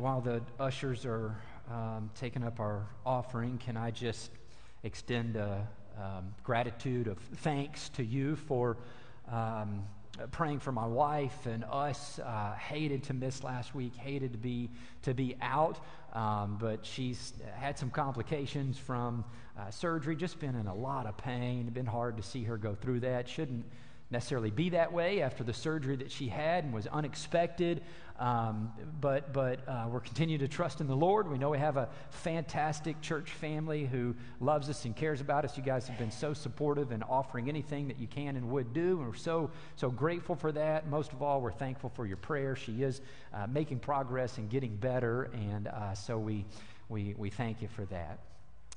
while the ushers are um, taking up our offering, can I just extend a um, gratitude of thanks to you for um, praying for my wife and us. Uh, hated to miss last week, hated to be to be out, um, but she's had some complications from uh, surgery. Just been in a lot of pain. Been hard to see her go through that. Shouldn't necessarily be that way after the surgery that she had and was unexpected. Um, but but uh, we're continuing to trust in the Lord. We know we have a fantastic church family who loves us and cares about us. You guys have been so supportive and offering anything that you can and would do. And we're so, so grateful for that. Most of all, we're thankful for your prayer. She is uh, making progress and getting better. And uh, so we, we, we thank you for that.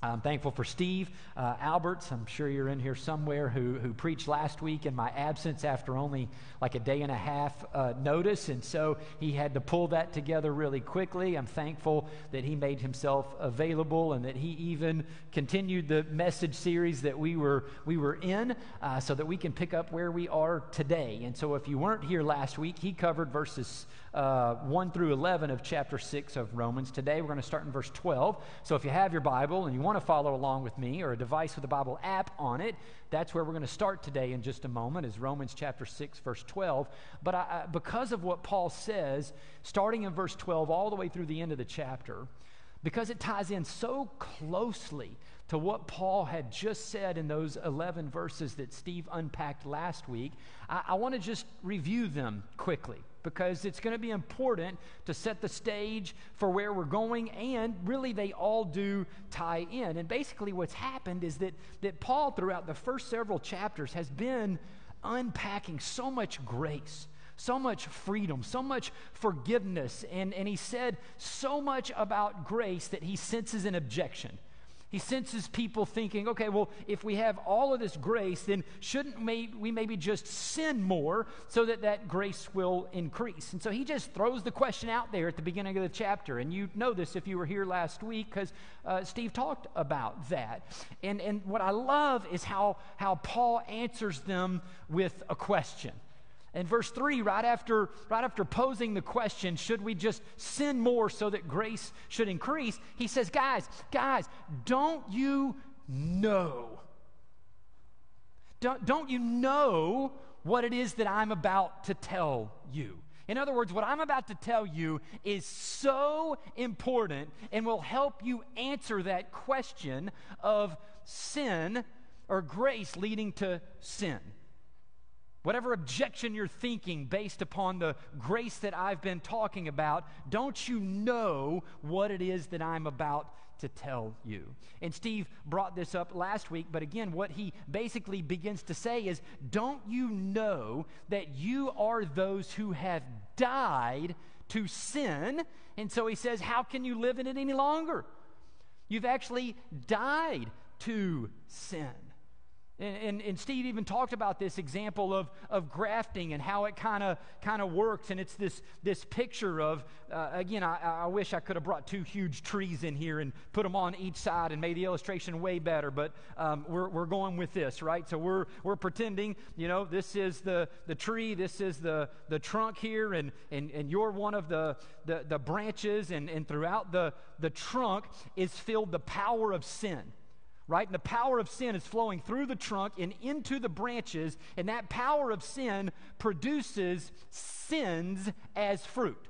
I'm thankful for Steve uh, Alberts. I'm sure you're in here somewhere who, who preached last week in my absence after only like a day and a half uh, notice. And so he had to pull that together really quickly. I'm thankful that he made himself available and that he even continued the message series that we were, we were in uh, so that we can pick up where we are today. And so if you weren't here last week, he covered verses uh, 1 through 11 of chapter 6 of Romans. Today we're going to start in verse 12. So if you have your Bible and you want to follow along with me or a device with a Bible app on it, that's where we're going to start today in just a moment, is Romans chapter 6, verse 12. But I, because of what Paul says, starting in verse 12 all the way through the end of the chapter, because it ties in so closely to what Paul had just said in those 11 verses that Steve unpacked last week, I, I want to just review them quickly because it's going to be important to set the stage for where we're going, and really they all do tie in. And basically, what's happened is that, that Paul, throughout the first several chapters, has been unpacking so much grace so much freedom, so much forgiveness. And, and he said so much about grace that he senses an objection. He senses people thinking, okay, well, if we have all of this grace, then shouldn't we maybe just sin more so that that grace will increase? And so he just throws the question out there at the beginning of the chapter. And you know this if you were here last week because uh, Steve talked about that. And, and what I love is how, how Paul answers them with a question. In verse 3, right after, right after posing the question, should we just sin more so that grace should increase? He says, Guys, guys, don't you know? Don't, don't you know what it is that I'm about to tell you? In other words, what I'm about to tell you is so important and will help you answer that question of sin or grace leading to sin. Whatever objection you're thinking based upon the grace that I've been talking about, don't you know what it is that I'm about to tell you? And Steve brought this up last week, but again, what he basically begins to say is don't you know that you are those who have died to sin? And so he says, how can you live in it any longer? You've actually died to sin. And, and, and, Steve even talked about this example of, of grafting and how it kind of works. And it's this, this picture of, uh, again, I, I wish I could have brought two huge trees in here and put them on each side and made the illustration way better, but um, we're, we're going with this, right? So we're, we're pretending, you know, this is the, the tree, this is the, the trunk here, and, and, and you're one of the, the, the branches, and, and throughout the, the trunk is filled the power of sin right? And the power of sin is flowing through the trunk and into the branches, and that power of sin produces sins as fruit.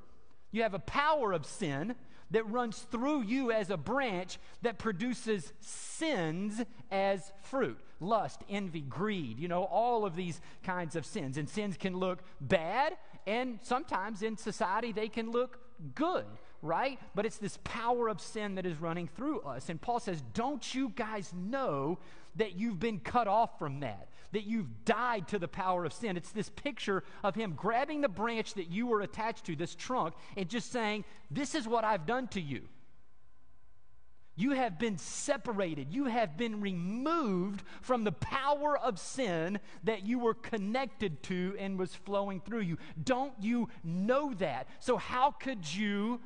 You have a power of sin that runs through you as a branch that produces sins as fruit lust, envy, greed, you know, all of these kinds of sins. And sins can look bad, and sometimes in society they can look good right? But it's this power of sin that is running through us. And Paul says, Don't you guys know that you've been cut off from that? That you've died to the power of sin. It's this picture of him grabbing the branch that you were attached to, this trunk, and just saying, This is what I've done to you. You have been separated. You have been removed from the power of sin that you were connected to and was flowing through you. Don't you know that? So, how could you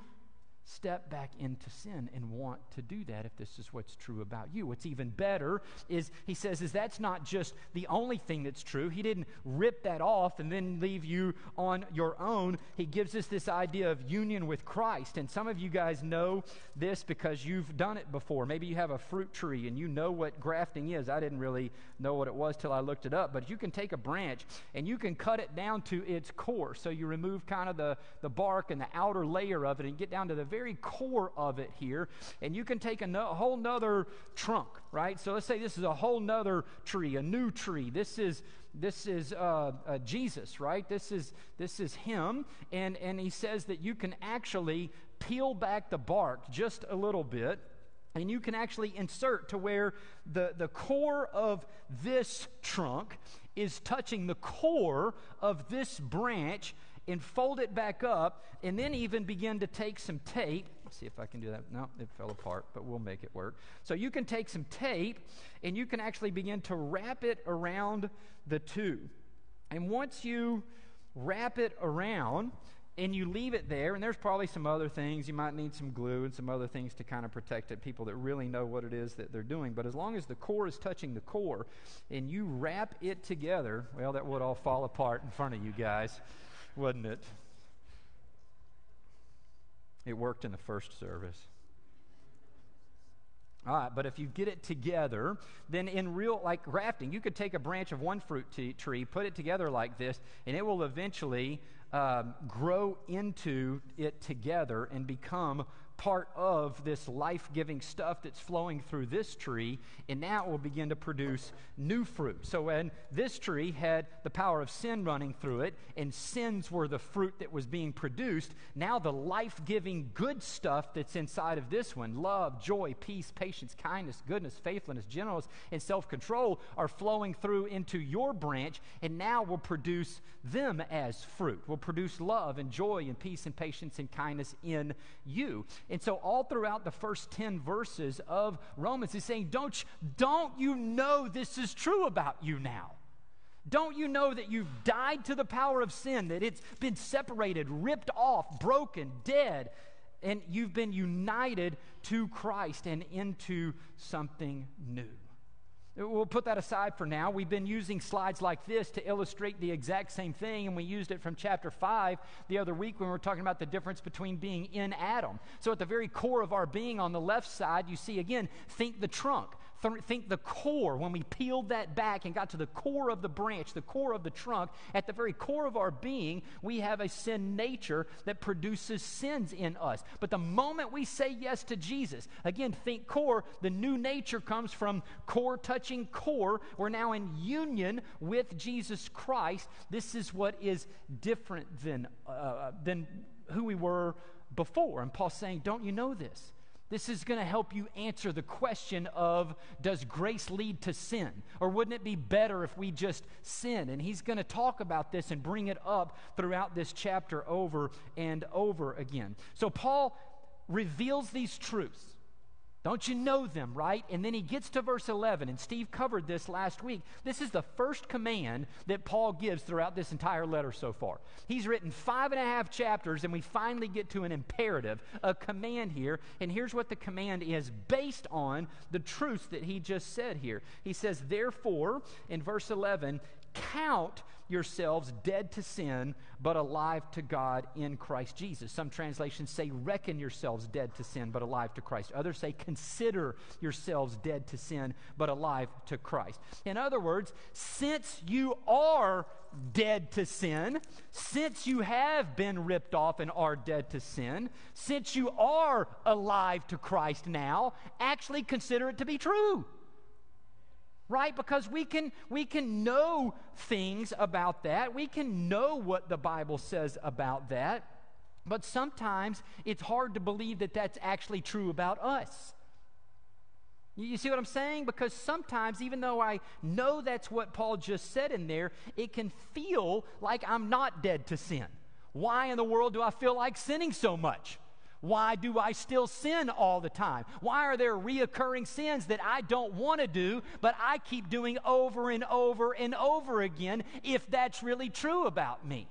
step back into sin and want to do that if this is what's true about you. What's even better is he says is that's not just the only thing that's true. He didn't rip that off and then leave you on your own. He gives us this idea of union with Christ. And some of you guys know this because you've done it before. Maybe you have a fruit tree and you know what grafting is. I didn't really know what it was till I looked it up, but you can take a branch and you can cut it down to its core. So you remove kind of the the bark and the outer layer of it and get down to the very very core of it here. And you can take a no, whole nother trunk, right? So let's say this is a whole nother tree, a new tree. This is this is uh, uh, Jesus, right? This is this is him, and and he says that you can actually peel back the bark just a little bit and you can actually insert to where the, the core of this trunk is touching the core of this branch and fold it back up, and then even begin to take some tape. Let's see if I can do that. No, it fell apart, but we'll make it work. So you can take some tape, and you can actually begin to wrap it around the two. And once you wrap it around, and you leave it there, and there's probably some other things. You might need some glue and some other things to kind of protect it, people that really know what it is that they're doing. But as long as the core is touching the core and you wrap it together, well, that would all fall apart in front of you guys wasn't it? It worked in the first service. All right, but if you get it together, then in real, like grafting, you could take a branch of one fruit t- tree, put it together like this, and it will eventually um, grow into it together and become part of this life giving stuff that's flowing through this tree, and now it will begin to produce new fruit. So, when this tree had the power of sin running through it, and sins were the fruit that was being produced, now the life giving good stuff that's inside of this one love, joy, peace, patience, kindness, goodness, faithfulness, gentleness, and self control are flowing through into your branch, and now will produce them as fruit, will produce love and joy and peace and patience and kindness in you. And so, all throughout the first 10 verses of Romans, he's saying, Don't, don't you know this is true about you now? Don't you know that you've died to the power of sin, that it's been separated, ripped off, broken, dead, and you've been united to Christ and into something new? We'll put that aside for now. We've been using slides like this to illustrate the exact same thing, and we used it from chapter 5 the other week when we were talking about the difference between being in Adam. So, at the very core of our being on the left side, you see again, think the trunk. Th- think the core, when we peeled that back and got to the core of the branch, the core of the trunk, at the very core of our being, we have a sin nature that produces sins in us. But the moment we say yes to Jesus, again, think core, the new nature comes from core touching core. We're now in union with Jesus Christ. This is what is different than, uh, than who we were before. And Paul's saying, Don't you know this? This is going to help you answer the question of does grace lead to sin? Or wouldn't it be better if we just sin? And he's going to talk about this and bring it up throughout this chapter over and over again. So Paul reveals these truths. Don't you know them, right? And then he gets to verse 11, and Steve covered this last week. This is the first command that Paul gives throughout this entire letter so far. He's written five and a half chapters, and we finally get to an imperative, a command here. And here's what the command is based on the truth that he just said here. He says, Therefore, in verse 11, count yourselves dead to sin, but alive to God in Christ Jesus. Some translations say, reckon yourselves dead to sin, but alive to Christ. Others say, consider yourselves dead to sin, but alive to Christ. In other words, since you are dead to sin, since you have been ripped off and are dead to sin, since you are alive to Christ now, actually consider it to be true right? Because we can we can know things about that. We can know what the bible says about that. But sometimes it's hard to believe that that's actually true about us. You see what i'm saying? Because sometimes even though i know that's what paul just said in there it can feel like i'm not dead to sin. Why in the world do i feel like sinning so much why do I still sin all the time? Why are there reoccurring sins that I don't want to do, but I keep doing over and over and over again if that's really true about me?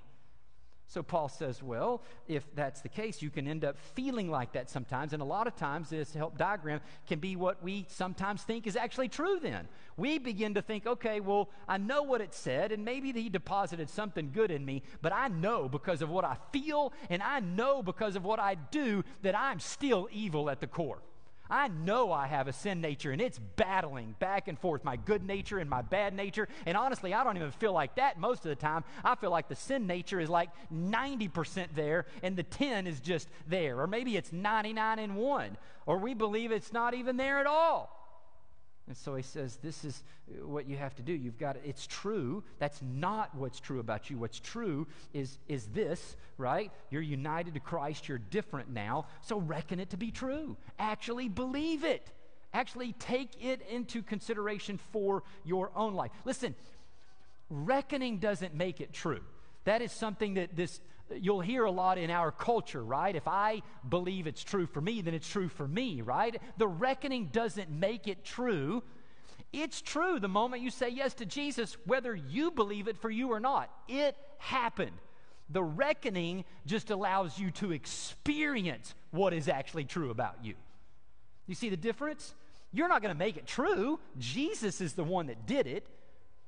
So Paul says, well, if that's the case, you can end up feeling like that sometimes. And a lot of times, this help diagram can be what we sometimes think is actually true then. We begin to think, okay, well, I know what it said, and maybe he deposited something good in me, but I know because of what I feel, and I know because of what I do that I'm still evil at the core. I know I have a sin nature and it's battling back and forth, my good nature and my bad nature. And honestly, I don't even feel like that most of the time. I feel like the sin nature is like 90% there and the 10 is just there. Or maybe it's 99 and 1. Or we believe it's not even there at all. And so he says, This is what you have to do. You've got to, it's true. That's not what's true about you. What's true is, is this, right? You're united to Christ. You're different now. So reckon it to be true. Actually believe it. Actually take it into consideration for your own life. Listen, reckoning doesn't make it true. That is something that this you'll hear a lot in our culture, right? If I believe it's true for me, then it's true for me, right? The reckoning doesn't make it true. It's true the moment you say yes to Jesus, whether you believe it for you or not. It happened. The reckoning just allows you to experience what is actually true about you. You see the difference? You're not going to make it true. Jesus is the one that did it.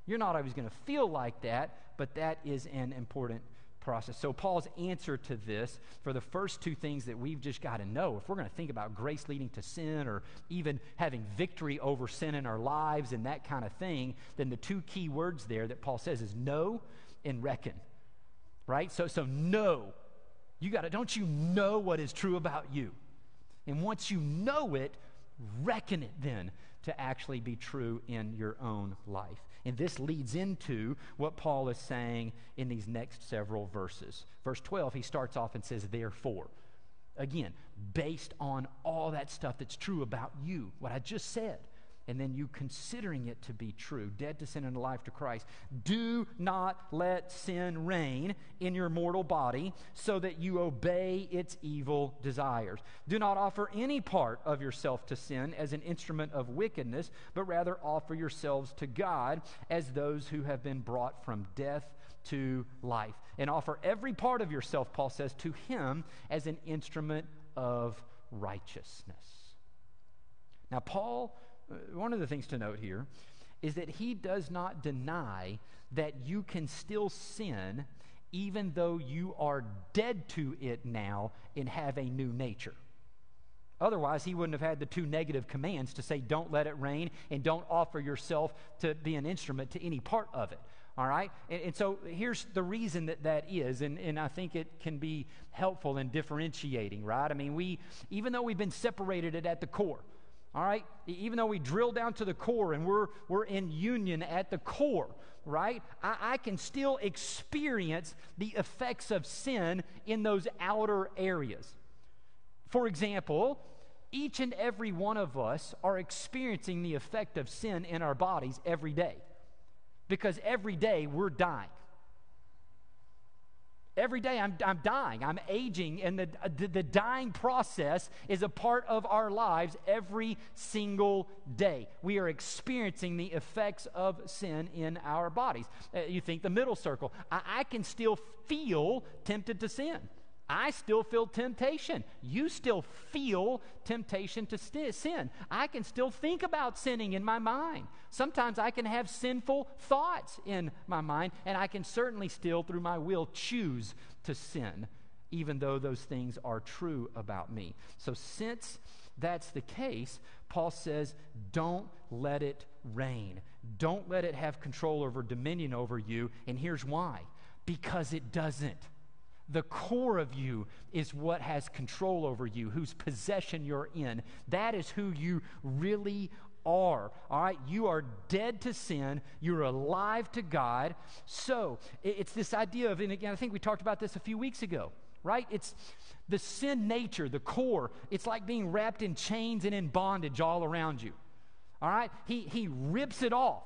You're not always going to feel like that, but that is an important process. So, Paul's answer to this for the first two things that we've just got to know, if we're going to think about grace leading to sin or even having victory over sin in our lives and that kind of thing, then the two key words there that Paul says is know and reckon. Right? So, so know. You got to, don't you know what is true about you? And once you know it, reckon it then to actually be true in your own life. And this leads into what Paul is saying in these next several verses. Verse 12, he starts off and says, Therefore. Again, based on all that stuff that's true about you, what I just said and then you considering it to be true, dead to sin and alive to Christ. Do not let sin reign in your mortal body so that you obey its evil desires. Do not offer any part of yourself to sin as an instrument of wickedness, but rather offer yourselves to God as those who have been brought from death to life. And offer every part of yourself, Paul says, to Him as an instrument of righteousness. Now, Paul Uh, one of the things to note here is that he does not deny that you can still sin even though you are dead to it now and have a new nature. Otherwise, he wouldn't have had the two negative commands to say, don't let it reign and don't offer yourself to be an instrument to any part of it. All right? And, and so here's the reason that that is, and, and I think it can be helpful in differentiating, right? I mean, we, even though we've been separated at the core, all right? Even though we drill down to the core and we're, we're in union at the core, right? I, I can still experience the effects of sin in those outer areas. For example, each and every one of us are experiencing the effect of sin in our bodies every day because every day we're dying. Every day I'm, I'm dying, I'm aging, and the, the, the, dying process is a part of our lives every single day. We are experiencing the effects of sin in our bodies. Uh, you think the middle circle, I, I can still feel tempted to sin. I still feel temptation. You still feel temptation to st- sin. I can still think about sinning in my mind. Sometimes I can have sinful thoughts in my mind, and I can certainly still, through my will, choose to sin, even though those things are true about me. So, since that's the case, Paul says, don't let it reign. Don't let it have control over, dominion over you. And here's why because it doesn't the core of you is what has control over you, whose possession you're in. That is who you really are. All right? You are dead to sin, you're alive to God. So it's this idea of, and again, I think we talked about this a few weeks ago, right? It's the sin nature, the core. It's like being wrapped in chains and in bondage all around you. All right? He, he rips it off.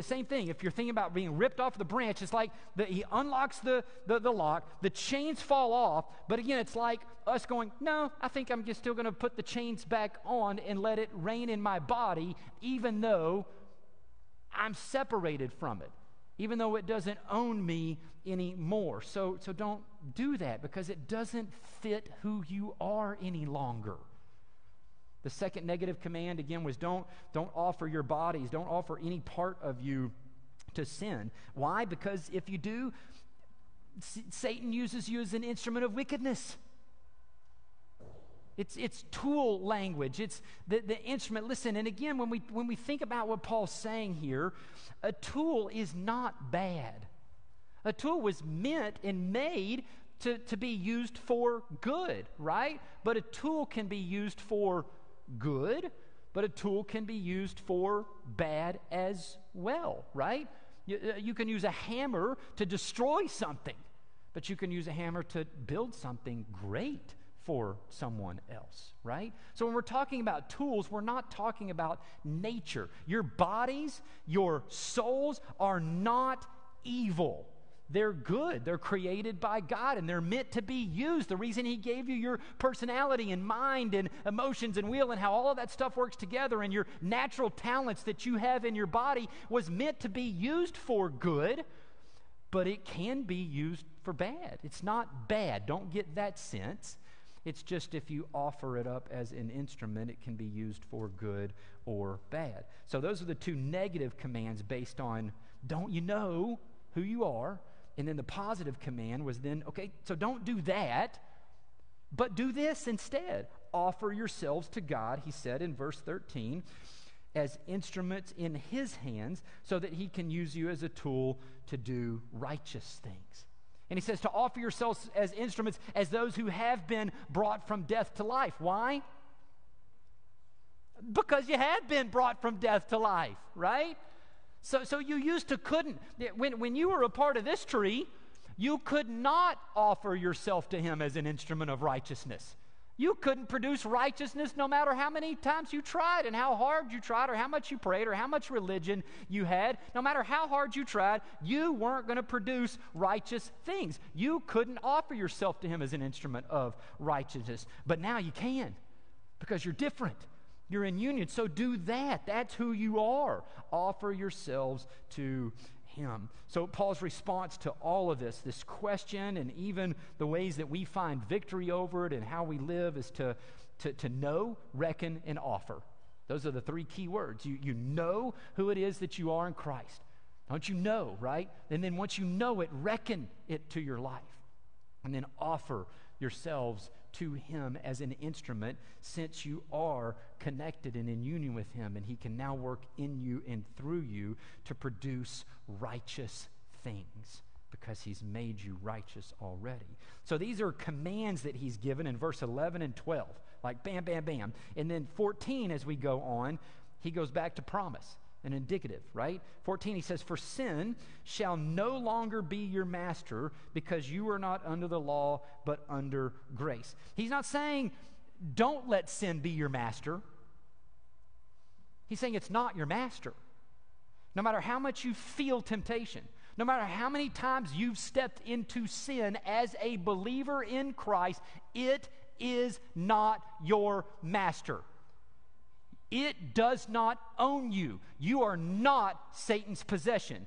Same thing. If you're thinking about being ripped off the branch, it's like he unlocks the, the, the, lock, the chains fall off. But again, it's like us going, No, I think I'm just still going to put the chains back on and let it reign in my body, even though I'm separated from it. even though it doesn't own me anymore. So, so don't do that because it doesn't fit who you are any longer. The second negative command again was don't, don't offer your bodies, don't offer any part of you to sin. Why? Because if you do, Satan uses you as an instrument of wickedness. It's, it's tool language. It's the, the instrument. Listen, and again, when we, when we think about what Paul's saying here, a tool is not bad. A tool was meant and made to, to be used for good, right? But a tool can be used for good, but a tool can be used for bad as well, right? You, uh, you can use a hammer to destroy something, but you can use a hammer to build something great for someone else, right? So when we're talking about tools, we're not talking about nature. Your bodies, your souls are not evil. They're good. They're created by God and they're meant to be used. The reason He gave you your personality and mind and emotions and will and how all of that stuff works together and your natural talents that you have in your body was meant to be used for good, but it can be used for bad. It's not bad. Don't get that sense. It's just if you offer it up as an instrument, it can be used for good or bad. So those are the two negative commands based on don't you know who you are? And then the positive command was then, okay, so don't do that, but do this instead. Offer yourselves to God, he said in verse 13, as instruments in his hands so that he can use you as a tool to do righteous things. And he says to offer yourselves as instruments as those who have been brought from death to life. Why? Because you have been brought from death to life, right? So, so you used to couldn't. When, when you were a part of this tree, you could not offer yourself to him as an instrument of righteousness. You couldn't produce righteousness no matter how many times you tried and how hard you tried or how much you prayed or how much religion you had. No matter how hard you tried, you weren't going to produce righteous things. You couldn't offer yourself to Him as an instrument of righteousness. But now you can because you're different. You're in union. So do that. That's who you are. Offer yourselves to him. So, Paul's response to all of this, this question, and even the ways that we find victory over it and how we live, is to, to, to know, reckon, and offer. Those are the three key words. You, you know who it is that you are in Christ. Don't you know, right? And then once you know it, reckon it to your life. And then offer yourselves to Him as an instrument since you are connected and in union with Him, and He can now work in you and through you to produce righteous things because He's made you righteous already. So these are commands that He's given in verse 11 and 12, like bam, bam, bam. And then 14, as we go on, He goes back to promise an indicative, right? 14, he says, For sin shall no longer be your master because you are not under the law, but under grace. He's not saying, Don't let sin be your master. He's saying it's not your master. No matter how much you feel temptation, no matter how many times you've stepped into sin as a believer in Christ, it is not your master. It does not own you. You are not Satan's possession.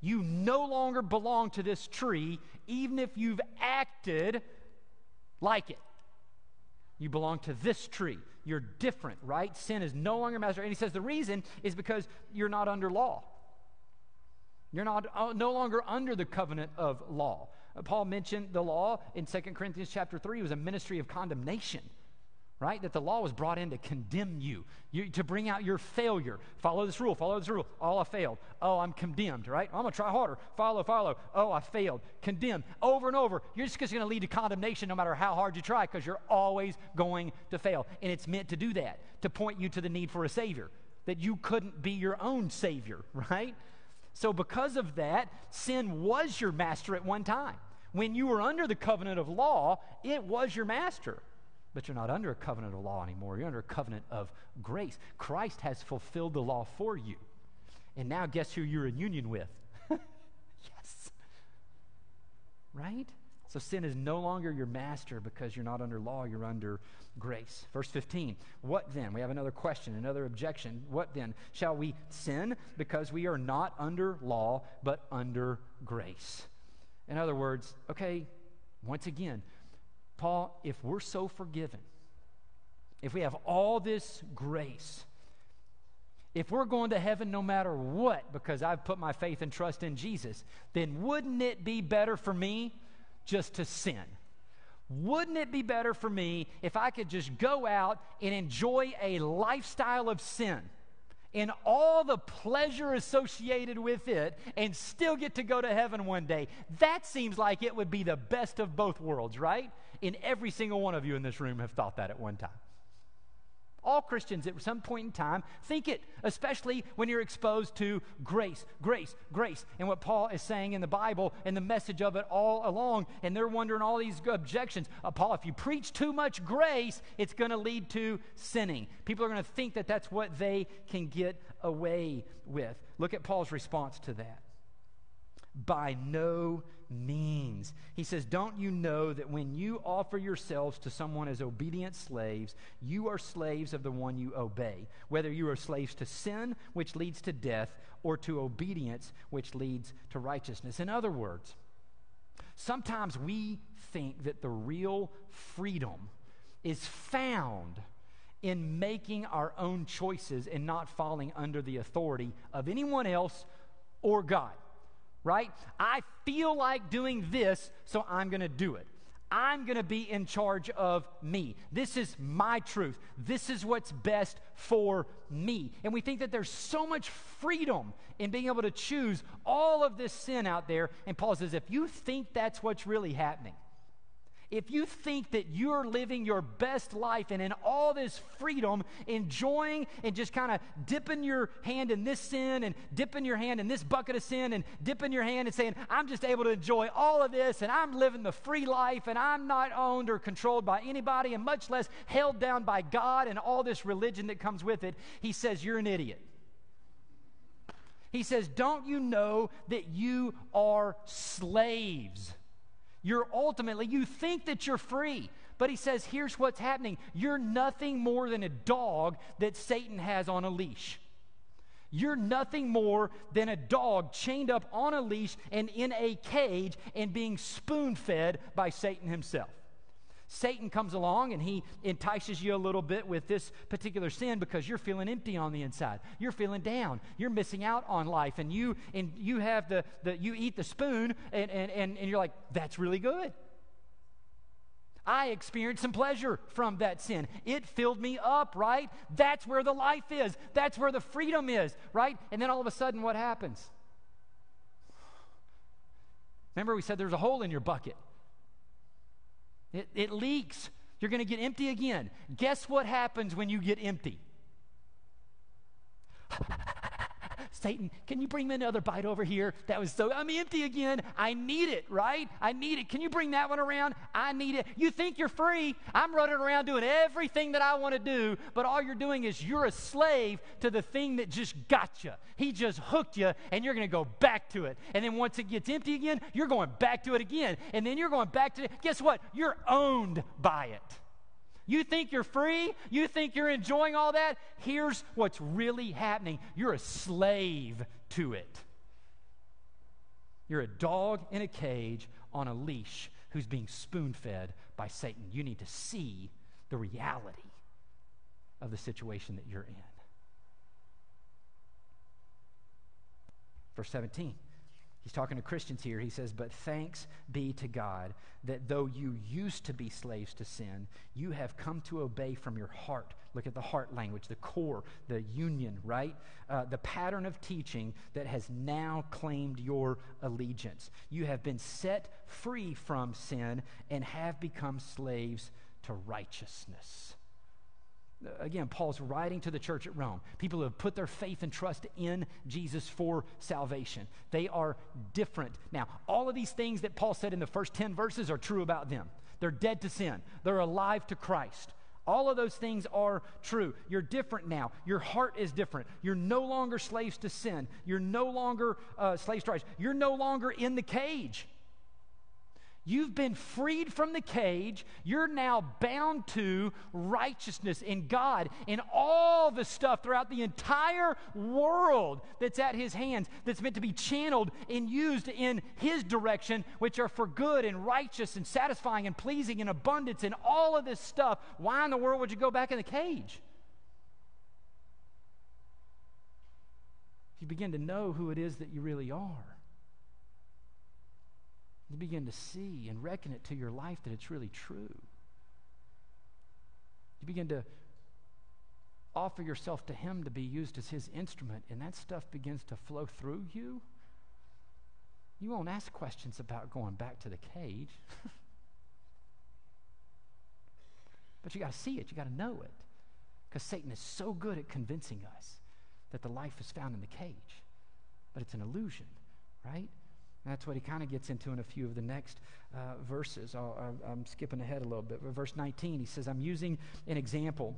You no longer belong to this tree, even if you've acted like it. You belong to this tree. You're different, right? Sin is no longer master. And he says the reason is because you're not under law. You're not uh, no longer under the covenant of law. Uh, Paul mentioned the law in 2 Corinthians chapter 3 was a ministry of condemnation right? That the law was brought in to condemn you, you to bring out your failure. Follow this rule, follow this rule. Oh, I failed. Oh, I'm condemned, right? I'm going to try harder. Follow, follow. Oh, I failed. Condemned. Over and over. You're just going to lead to condemnation no matter how hard you try because you're always going to fail. And it's meant to do that, to point you to the need for a Savior, that you couldn't be your own Savior, right? So, because of that, sin was your master at one time. When you were under the covenant of law, it was your master. But you're not under a covenant of law anymore. You're under a covenant of grace. Christ has fulfilled the law for you. And now, guess who you're in union with? yes. Right? So sin is no longer your master because you're not under law, you're under grace. Verse 15, what then? We have another question, another objection. What then? Shall we sin because we are not under law, but under grace? In other words, okay, once again, Paul, if we're so forgiven, if we have all this grace, if we're going to heaven no matter what because I've put my faith and trust in Jesus, then wouldn't it be better for me just to sin? Wouldn't it be better for me if I could just go out and enjoy a lifestyle of sin and all the pleasure associated with it and still get to go to heaven one day? That seems like it would be the best of both worlds, right? And every single one of you in this room have thought that at one time. All Christians at some point in time think it, especially when you're exposed to grace, grace, grace, and what Paul is saying in the Bible and the message of it all along. And they're wondering all these objections. Uh, Paul, if you preach too much grace, it's going to lead to sinning. People are going to think that that's what they can get away with. Look at Paul's response to that. By no means. He says, Don't you know that when you offer yourselves to someone as obedient slaves, you are slaves of the one you obey, whether you are slaves to sin, which leads to death, or to obedience, which leads to righteousness? In other words, sometimes we think that the real freedom is found in making our own choices and not falling under the authority of anyone else or God right? I feel like doing this, so I'm going to do it. I'm going to be in charge of me. This is my truth. This is what's best for me. And we think that there's so much freedom in being able to choose all of this sin out there. And Paul says, if you think that's what's really happening, if you think that you're living your best life and in all this freedom, enjoying and just kind of dipping your hand in this sin and dipping your hand in this bucket of sin and dipping your hand and saying, I'm just able to enjoy all of this and I'm living the free life and I'm not owned or controlled by anybody and much less held down by God and all this religion that comes with it, he says, You're an idiot. He says, Don't you know that you are slaves? You're ultimately, you think that you're free. But he says, here's what's happening you're nothing more than a dog that Satan has on a leash. You're nothing more than a dog chained up on a leash and in a cage and being spoon fed by Satan himself. Satan comes along and he entices you a little bit with this particular sin because you're feeling empty on the inside. You're feeling down. You're missing out on life. And you and you have the, the you eat the spoon and, and, and, and you're like, that's really good. I experienced some pleasure from that sin. It filled me up, right? That's where the life is. That's where the freedom is, right? And then all of a sudden, what happens? Remember, we said there's a hole in your bucket. It, it leaks. You're going to get empty again. Guess what happens when you get empty? Satan, can you bring me another bite over here? That was so, I'm empty again. I need it, right? I need it. Can you bring that one around? I need it. You think you're free. I'm running around doing everything that I want to do, but all you're doing is you're a slave to the thing that just got you. He just hooked you, and you're going to go back to it. And then once it gets empty again, you're going back to it again. And then you're going back to it. Guess what? You're owned by it. You think you're free? You think you're enjoying all that? Here's what's really happening you're a slave to it. You're a dog in a cage on a leash who's being spoon fed by Satan. You need to see the reality of the situation that you're in. Verse 17. He's talking to Christians here. He says, But thanks be to God that though you used to be slaves to sin, you have come to obey from your heart. Look at the heart language, the core, the union, right? Uh, the pattern of teaching that has now claimed your allegiance. You have been set free from sin and have become slaves to righteousness again, Paul's writing to the church at Rome, people who have put their faith and trust in Jesus for salvation. They are different. Now, all of these things that Paul said in the first 10 verses are true about them. They're dead to sin, they're alive to Christ. All of those things are true. You're different now. Your heart is different. You're no longer slaves to sin. You're no longer uh, slaves to Christ. You're no longer in the cage. You've been freed from the cage. You're now bound to righteousness in God and all the stuff throughout the entire world that's at His hands, that's meant to be channeled and used in His direction, which are for good and righteous and satisfying and pleasing and abundance and all of this stuff. Why in the world would you go back in the cage? You begin to know who it is that you really are you begin to see and reckon it to your life that it's really true. You begin to offer yourself to Him to be used as His instrument, and that stuff begins to flow through you. You won't ask questions about going back to the cage. but you got to see it, you got to know it. Because Satan is so good at convincing us that the life is found in the cage. But it's an illusion, right? That's what he kind of gets into in a few of the next uh, verses. i am skipping ahead a little bit. But verse 19, he says, I'm using an example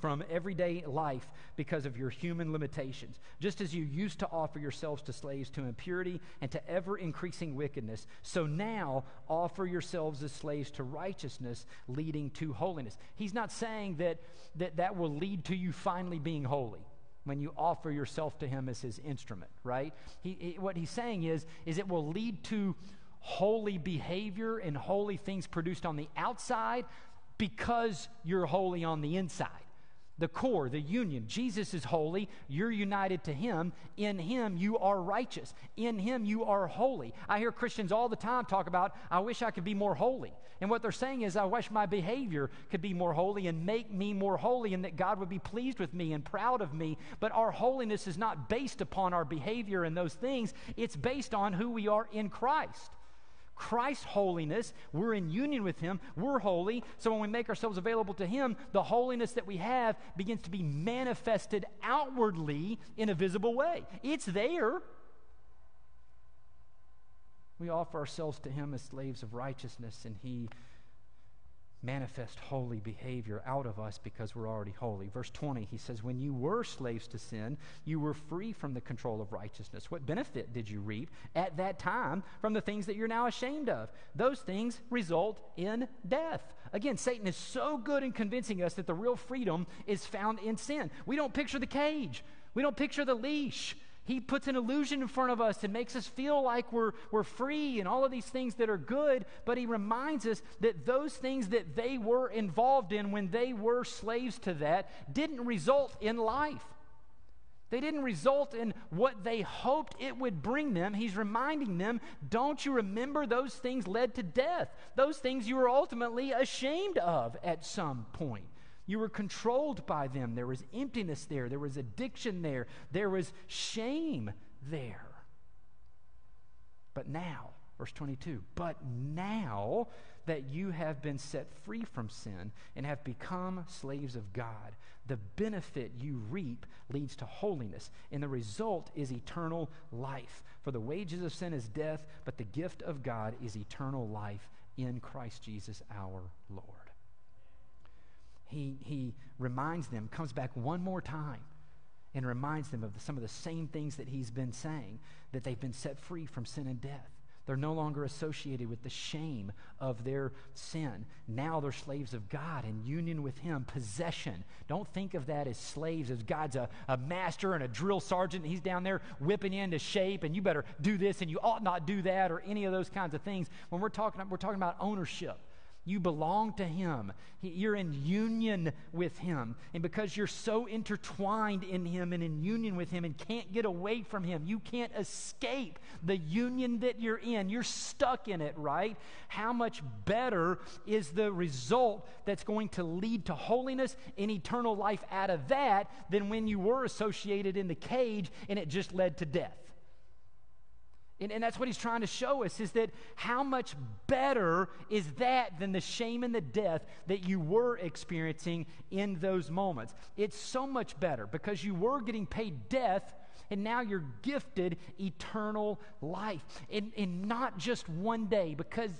from everyday life because of your human limitations. Just as you used to offer yourselves to slaves to impurity and to ever increasing wickedness, so now offer yourselves as slaves to righteousness, leading to holiness. He's not saying that that, that will lead to you finally being holy when you offer yourself to him as his instrument, right? He, he, what he's saying is, is it will lead to holy behavior and holy things produced on the outside because you're holy on the inside the core, the union. Jesus is holy. You're united to Him. In Him, you are righteous. In Him, you are holy. I hear Christians all the time talk about, I wish I could be more holy. And what they're saying is, I wish my behavior could be more holy and make me more holy, and that God would be pleased with me and proud of me. But our holiness is not based upon our behavior and those things, it's based on who we are in Christ. Christ's holiness. We're in union with Him. We're holy. So when we make ourselves available to Him, the holiness that we have begins to be manifested outwardly in a visible way. It's there. We offer ourselves to Him as slaves of righteousness, and He manifest holy behavior out of us because we're already holy. Verse 20, he says, When you were slaves to sin, you were free from the control of righteousness. What benefit did you reap at that time from the things that you're now ashamed of? Those things result in death. Again, Satan is so good in convincing us that the real freedom is found in sin. We don't picture the cage, we don't picture the leash. He puts an illusion in front of us and makes us feel like we're, we're free and all of these things that are good, but he reminds us that those things that they were involved in when they were slaves to that didn't result in life. They didn't result in what they hoped it would bring them. He's reminding them, don't you remember those things led to death? Those things you were ultimately ashamed of at some point. You were controlled by them. There was emptiness there. There was addiction there. There was shame there. But now, verse 22, but now that you have been set free from sin and have become slaves of God, the benefit you reap leads to holiness, and the result is eternal life. For the wages of sin is death, but the gift of God is eternal life in Christ Jesus our Lord he, he reminds them, comes back one more time and reminds them of the, some of the same things that he's been saying, that they've been set free from sin and death. They're no longer associated with the shame of their sin. Now they're slaves of God in union with Him, possession. Don't think of that as slaves, as God's a, a master and a drill sergeant, and He's down there whipping you into shape, and you better do this and you ought not do that, or any of those kinds of things. When we're talking, we're talking about ownership. You belong to Him. You're in union with Him. And because you're so intertwined in Him and in union with Him and can't get away from Him, you can't escape the union that you're in. You're stuck in it, right? How much better is the result that's going to lead to holiness and eternal life out of that than when you were associated in the cage and it just led to death? And, and, that's what he's trying to show us is that how much better is that than the shame and the death that you were experiencing in those moments? It's so much better because you were getting paid death and now you're gifted eternal life. And, and not just one day because,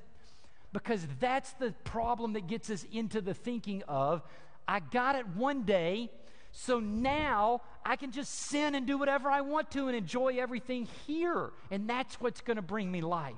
because that's the problem that gets us into the thinking of I got it one day so now I can just sin and do whatever I want to and enjoy everything here. And that's what's going to bring me life.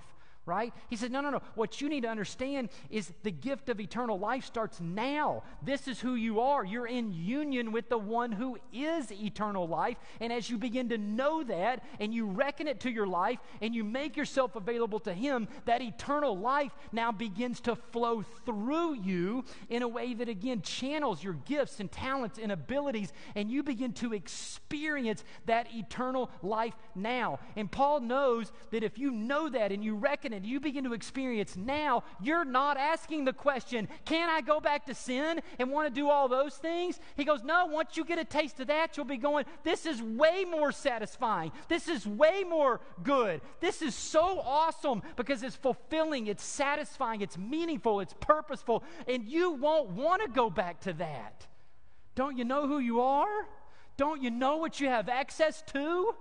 Right? He said, No, no, no. What you need to understand is the gift of eternal life starts now. This is who you are. You're in union with the one who is eternal life. And as you begin to know that and you reckon it to your life and you make yourself available to Him, that eternal life now begins to flow through you in a way that, again, channels your gifts and talents and abilities. And you begin to experience that eternal life now. And Paul knows that if you know that and you reckon it, and you begin to experience now, you're not asking the question, Can I go back to sin and want to do all those things? He goes, No, once you get a taste of that, you'll be going, This is way more satisfying. This is way more good. This is so awesome because it's fulfilling, it's satisfying, it's meaningful, it's purposeful, and you won't want to go back to that. Don't you know who you are? Don't you know what you have access to?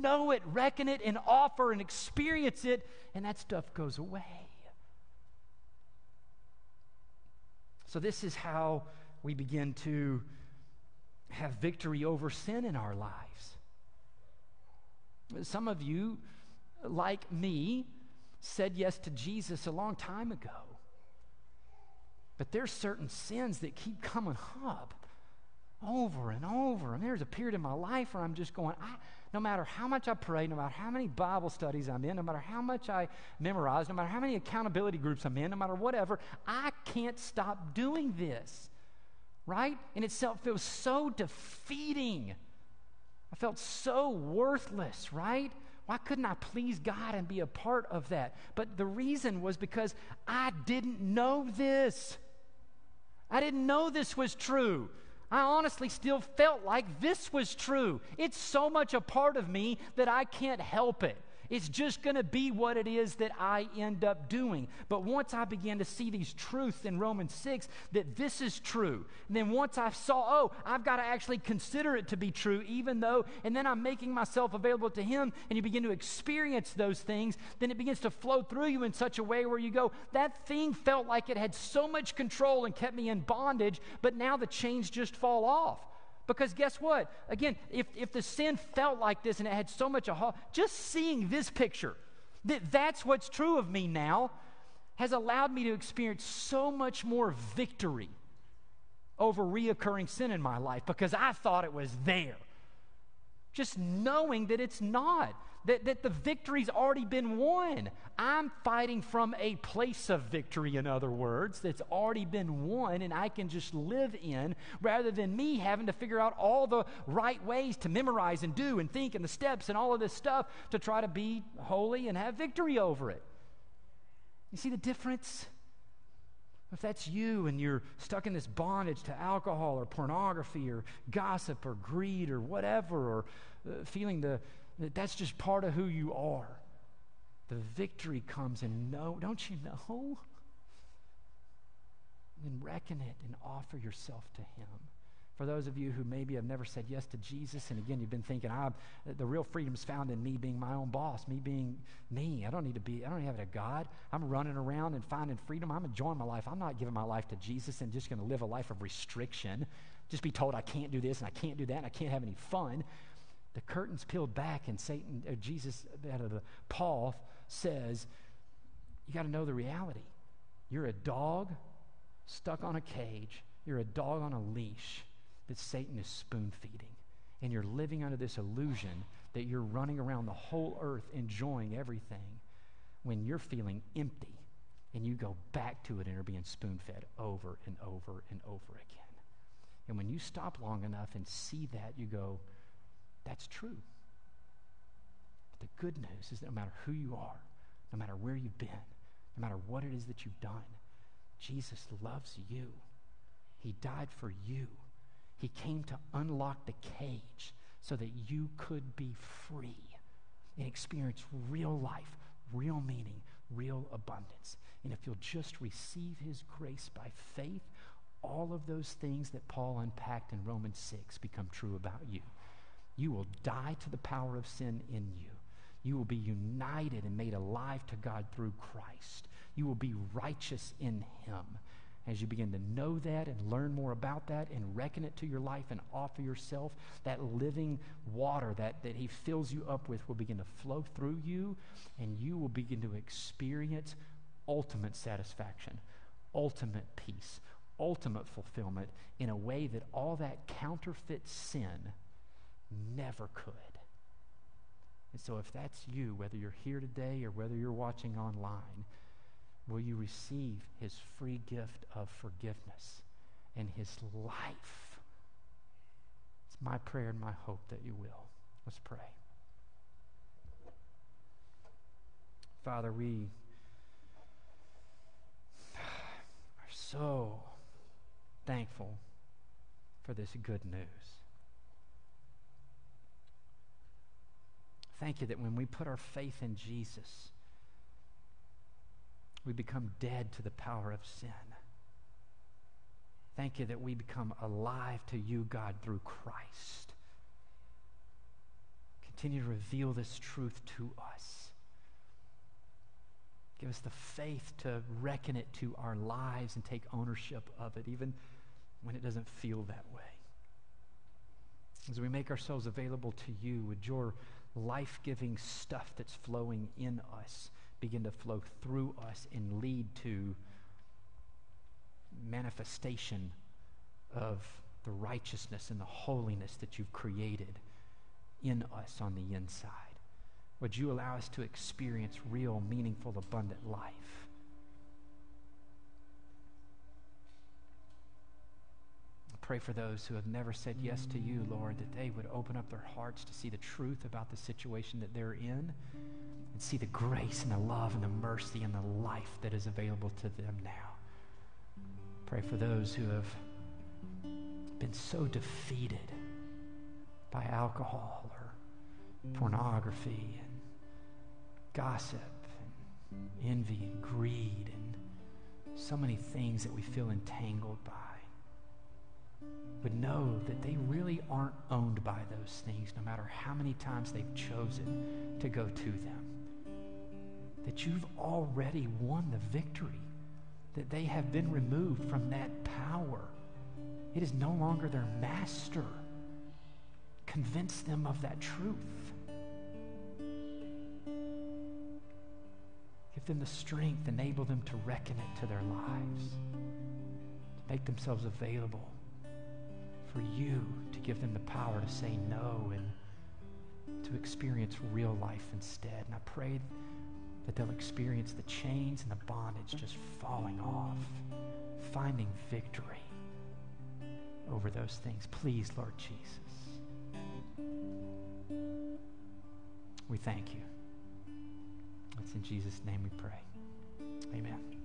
Know it, reckon it, and offer and experience it, and that stuff goes away. So, this is how we begin to have victory over sin in our lives. Some of you, like me, said yes to Jesus a long time ago. But there's certain sins that keep coming up over and over. And there's a period in my life where I'm just going, I, no matter how much I pray, no matter how many Bible studies I'm in, no matter how much I memorize, no matter how many accountability groups I'm in, no matter whatever, I can't stop doing this. Right? And it feels so defeating. I felt so worthless, right? Why couldn't I please God and be a part of that? But the reason was because I didn't know this. I didn't know this was true. I honestly still felt like this was true. It's so much a part of me that I can't help it. It's just going to be what it is that I end up doing. But once I began to see these truths in Romans 6, that this is true, and then once I saw, oh, I've got to actually consider it to be true, even though, and then I'm making myself available to Him, and you begin to experience those things, then it begins to flow through you in such a way where you go, that thing felt like it had so much control and kept me in bondage, but now the chains just fall off. Because guess what? Again, if, if the sin felt like this and it had so much a just seeing this picture, that that's what's true of me now, has allowed me to experience so much more victory over reoccurring sin in my life because I thought it was there. Just knowing that it's not that, that the victory's already been won. I'm fighting from a place of victory, in other words, that's already been won and I can just live in rather than me having to figure out all the right ways to memorize and do and think and the steps and all of this stuff to try to be holy and have victory over it. You see the difference? If that's you and you're stuck in this bondage to alcohol or pornography or gossip or greed or whatever, or uh, feeling the, that that's just part of who you are. The victory comes in know, don't you know? Then reckon it and offer yourself to Him. For those of you who maybe have never said yes to Jesus, and again, you've been thinking, ah, the real freedom is found in me being my own boss, me being me. I don't need to be, I don't have a God. I'm running around and finding freedom. I'm enjoying my life. I'm not giving my life to Jesus and just going to live a life of restriction. Just be told I can't do this and I can't do that and I can't have any fun the curtain's peeled back, and Satan, or Jesus, out of the Paul says, you got to know the reality. You're a dog stuck on a cage. You're a dog on a leash that Satan is spoon feeding. And you're living under this illusion that you're running around the whole earth enjoying everything when you're feeling empty and you go back to it and are being spoon fed over and over and over again. And when you stop long enough and see that, you go, that's true. But the good news is that no matter who you are, no matter where you've been, no matter what it is that you've done, Jesus loves you. He died for you. He came to unlock the cage so that you could be free and experience real life, real meaning, real abundance. And if you'll just receive his grace by faith, all of those things that Paul unpacked in Romans 6 become true about you. You will die to the power of sin in you. You will be united and made alive to God through Christ. You will be righteous in Him. As you begin to know that and learn more about that and reckon it to your life and offer yourself, that living water that, that He fills you up with will begin to flow through you, and you will begin to experience ultimate satisfaction, ultimate peace, ultimate fulfillment in a way that all that counterfeit sin never could. And so, if that's you, whether you're here today or whether you're watching online, will you receive his free gift of forgiveness and his life? It's my prayer and my hope that you will. Let's pray. Father, we are so thankful for this good news. Thank you that when we put our faith in Jesus, we become dead to the power of sin. Thank you that we become alive to you, God, through Christ. Continue to reveal this truth to us. Give us the faith to reckon it to our lives and take ownership of it, even when it doesn't feel that way. As we make ourselves available to you, would your life giving stuff that's flowing in us begin to flow through us and lead to manifestation of the righteousness and the holiness that you've created in us on the inside. Would you allow us to experience real, meaningful, abundant life? Pray for those who have never said yes to you, Lord, that they would open up their hearts to see the truth about the situation that they're in and see the grace and the love and the mercy and the life that is available to them now. Pray for those who have been so defeated by alcohol or pornography and gossip and envy and greed and so many things that we feel entangled by would know that they really aren't owned by those things, no matter how many times they've chosen to go to them. That you've already won the victory, that they have been removed from that power. It is no longer their master. Convince them of that truth. Give them the strength, enable them to reckon it to their lives, to make themselves available for you to give them the power to say no and to experience real life instead. And I pray that they'll experience the chains and the bondage just falling off, finding victory over those things. Please, Lord Jesus. We thank you. It's in Jesus' name we pray. Amen.